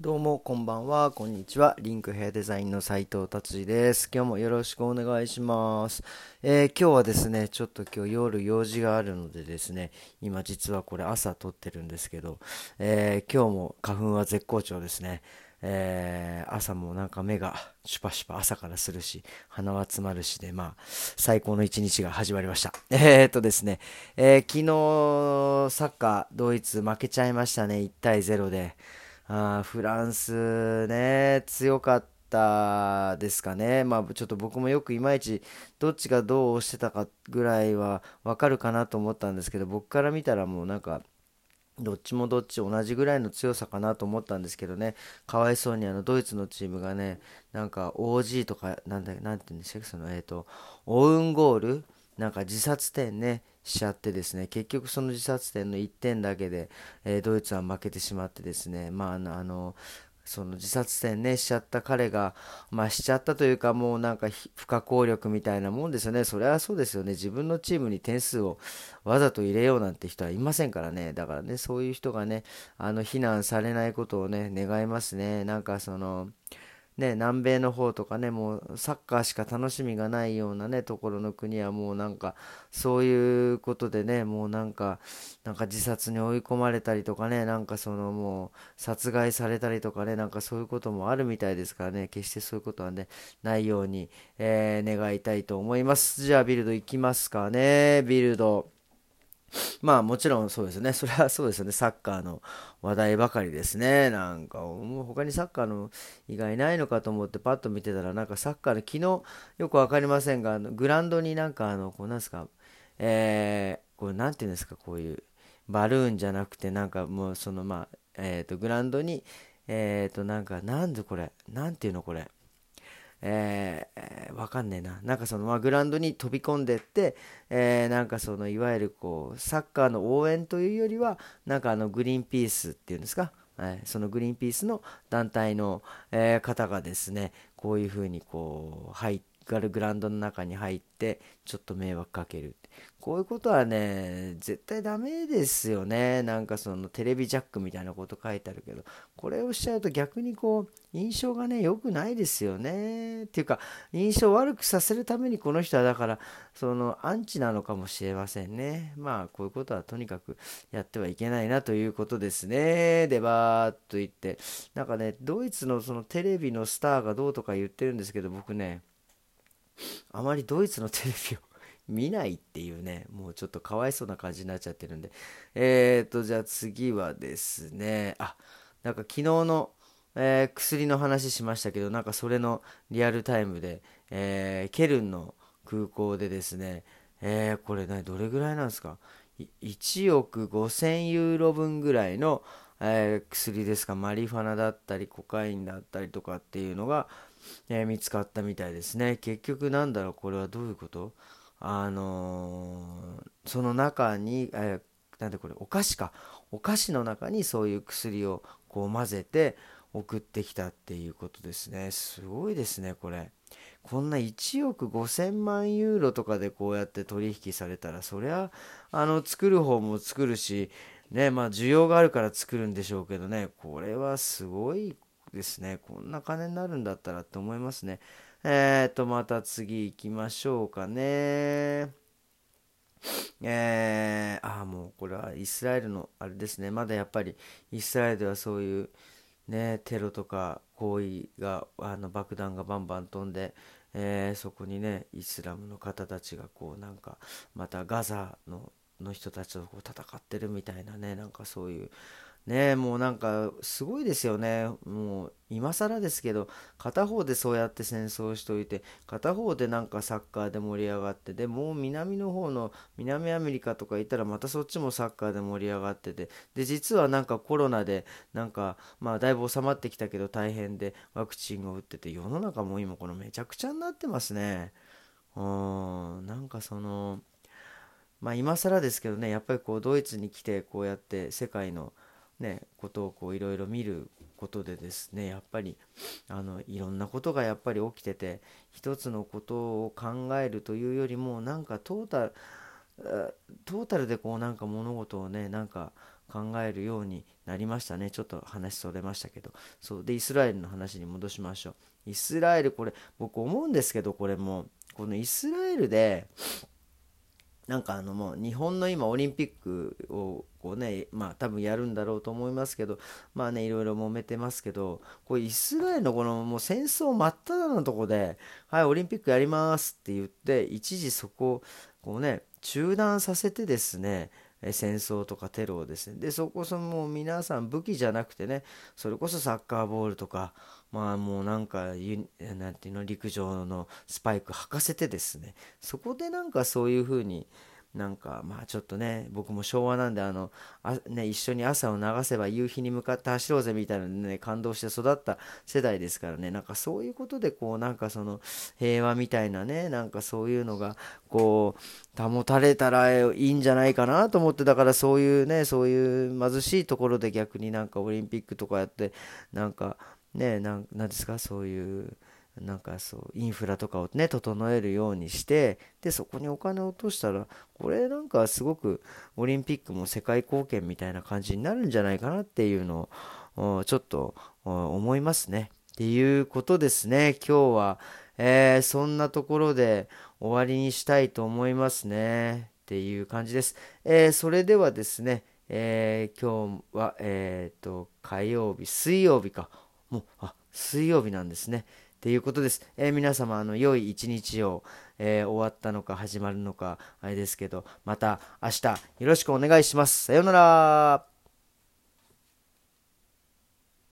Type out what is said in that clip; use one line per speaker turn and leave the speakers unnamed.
どうもこんばんは、こんにちは。リンクヘアデザインの斉藤達治です。今日もよろしくお願いします。えー、今日はですね、ちょっと今日夜用事があるのでですね、今実はこれ朝撮ってるんですけど、えー、今日も花粉は絶好調ですね。えー、朝もなんか目がシュパシュパ朝からするし、鼻は詰まるしで、まあ、最高の一日が始まりました。えー、っとですね、え昨日サッカー、ドイツ負けちゃいましたね、1対0で。あフランスね、強かったですかね。まあちょっと僕もよくいまいちどっちがどうしてたかぐらいはわかるかなと思ったんですけど、僕から見たらもうなんか、どっちもどっち同じぐらいの強さかなと思ったんですけどね、かわいそうにあのドイツのチームがね、なんか OG とか、なんだ、なんて言うんでしたっけ、その、えっ、ー、と、オウンゴールなんか自殺点ね、しちゃってですね、結局その自殺点の1点だけで、えー、ドイツは負けてしまってですね、まあ、あの、その自殺点ね、しちゃった彼が、まあしちゃったというか、もうなんか不可抗力みたいなもんですよね。それはそうですよね。自分のチームに点数をわざと入れようなんて人はいませんからね。だからね、そういう人がね、あの、非難されないことをね、願いますね。なんかその、ね、南米の方とかね、もうサッカーしか楽しみがないようなね、ところの国はもうなんか、そういうことでね、もうなんか、なんか自殺に追い込まれたりとかね、なんかそのもう殺害されたりとかね、なんかそういうこともあるみたいですからね、決してそういうことはね、ないように、えー、願いたいと思います。じゃあビルドいきますかね、ビルド。まあもちろんそうですね。それはそうですよね。サッカーの話題ばかりですね。なんか、もう他にサッカーの以外ないのかと思ってパッと見てたら、なんかサッカーの昨日よくわかりませんが、グラウンドになんかあの、こうなんですか、えー、これなんていうんですか、こういうバルーンじゃなくて、なんかもうそのまあ、えっ、ー、と、グラウンドに、えっ、と、なんか、なんでこれ、なんていうのこれ。えー、わかんねえな。なんかその、まあ、グラウンドに飛び込んでって、えー、なんかその、いわゆるこう、サッカーの応援というよりは、なんかあの、グリーンピースっていうんですか、はい、そのグリーンピースの団体の、えー、方がですね、こういうふうにこう、入ガルグラウンドの中に入ってちょっと迷惑かけるこういうことはね絶対ダメですよね。なんかそのテレビジャックみたいなこと書いてあるけどこれをしちゃうと逆にこう印象がね良くないですよね。っていうか印象悪くさせるためにこの人はだからそのアンチなのかもしれませんね。まあこういうことはとにかくやってはいけないなということですね。でバーっと言って。なんかねドイツのそのテレビのスターがどうとかか言ってるんですけど僕ねあまりドイツのテレビを 見ないっていうね、もうちょっとかわいそうな感じになっちゃってるんで。えーと、じゃあ次はですね、あ、なんか昨日の、えー、薬の話しましたけど、なんかそれのリアルタイムで、えー、ケルンの空港でですね、えー、これね、どれぐらいなんですか ?1 億5000ユーロ分ぐらいの、えー、薬ですか、マリファナだったり、コカインだったりとかっていうのが、えー、見つかったみたいですね。結局なんだろう、これはどういうこと？あのー、その中に、えー、なんでこれ、お菓子か。お菓子の中にそういう薬をこう混ぜて送ってきたっていうことですね。すごいですね、これ。こんな1億5000万ユーロとかでこうやって取引されたら、そりゃ、あの、作る方も作るし、ね、まあ需要があるから作るんでしょうけどね、これはすごいですね。こんな金になるんだったらって思いますね。えーと、また次行きましょうかね。えー、ああ、もうこれはイスラエルのあれですね。まだやっぱりイスラエルではそういうね、テロとか行為が、あの爆弾がバンバン飛んで、えー、そこにね、イスラムの方たちがこうなんか、またガザのの人たちとこう戦ってるみたいなね、なんかそういう、ねもうなんかすごいですよね。もう今更ですけど、片方でそうやって戦争しておいて、片方でなんかサッカーで盛り上がって、でもう南の方の南アメリカとか行ったらまたそっちもサッカーで盛り上がってて、で、実はなんかコロナでなんかまあだいぶ収まってきたけど大変でワクチンを打ってて、世の中も今このめちゃくちゃになってますね。うん、なんかその、まあ今更ですけどね、やっぱりこうドイツに来てこうやって世界のね、ことをいろいろ見ることでですねやっぱりあのいろんなことがやっぱり起きてて一つのことを考えるというよりもなんかトータルトータルでこうなんか物事をねなんか考えるようになりましたね。ちょっと話それましたけど。そう。でイスラエルの話に戻しましょう。イスラエルこれ僕思うんですけどこれも。このイスラエルでなんかあのもう日本の今オリンピックをこうねまあ多分やるんだろうと思いますけどまあねいろいろ揉めてますけどこれイスラエルのこのもう戦争真っ只中のとこではいオリンピックやりますって言って一時そこをこうね中断させてですね戦争とかテロをですね。でそこそもう皆さん武器じゃなくてねそれこそサッカーボールとかまあもうなんかなんていうの陸上のスパイク履かせてですね。そこでなんかそういうふうになんかまあちょっとね僕も昭和なんであのあ、ね、一緒に朝を流せば夕日に向かって走ろうぜみたいなね感動して育った世代ですからね。なんかそういうことでこうなんかその平和みたいなねなんかそういうのがこう保たれたらいいんじゃないかなと思ってだからそういうねそういう貧しいところで逆になんかオリンピックとかやってなんかねなんなんですかそういうなんかそうインフラとかをね整えるようにしてでそこにお金を落としたらこれなんかすごくオリンピックも世界貢献みたいな感じになるんじゃないかなっていうのをちょっと思いますね。っていうことですね今日は、えー、そんなところで終わりにしたいと思いますねっていう感じです。えー、それではですね、えー、今日は、えーと火曜日水曜日かもうあ水曜日なんですね。っていうことです。えー、皆様、あの、良い一日を、えー、終わったのか始まるのか、あれですけど、また明日よろしくお願いします。さようなら。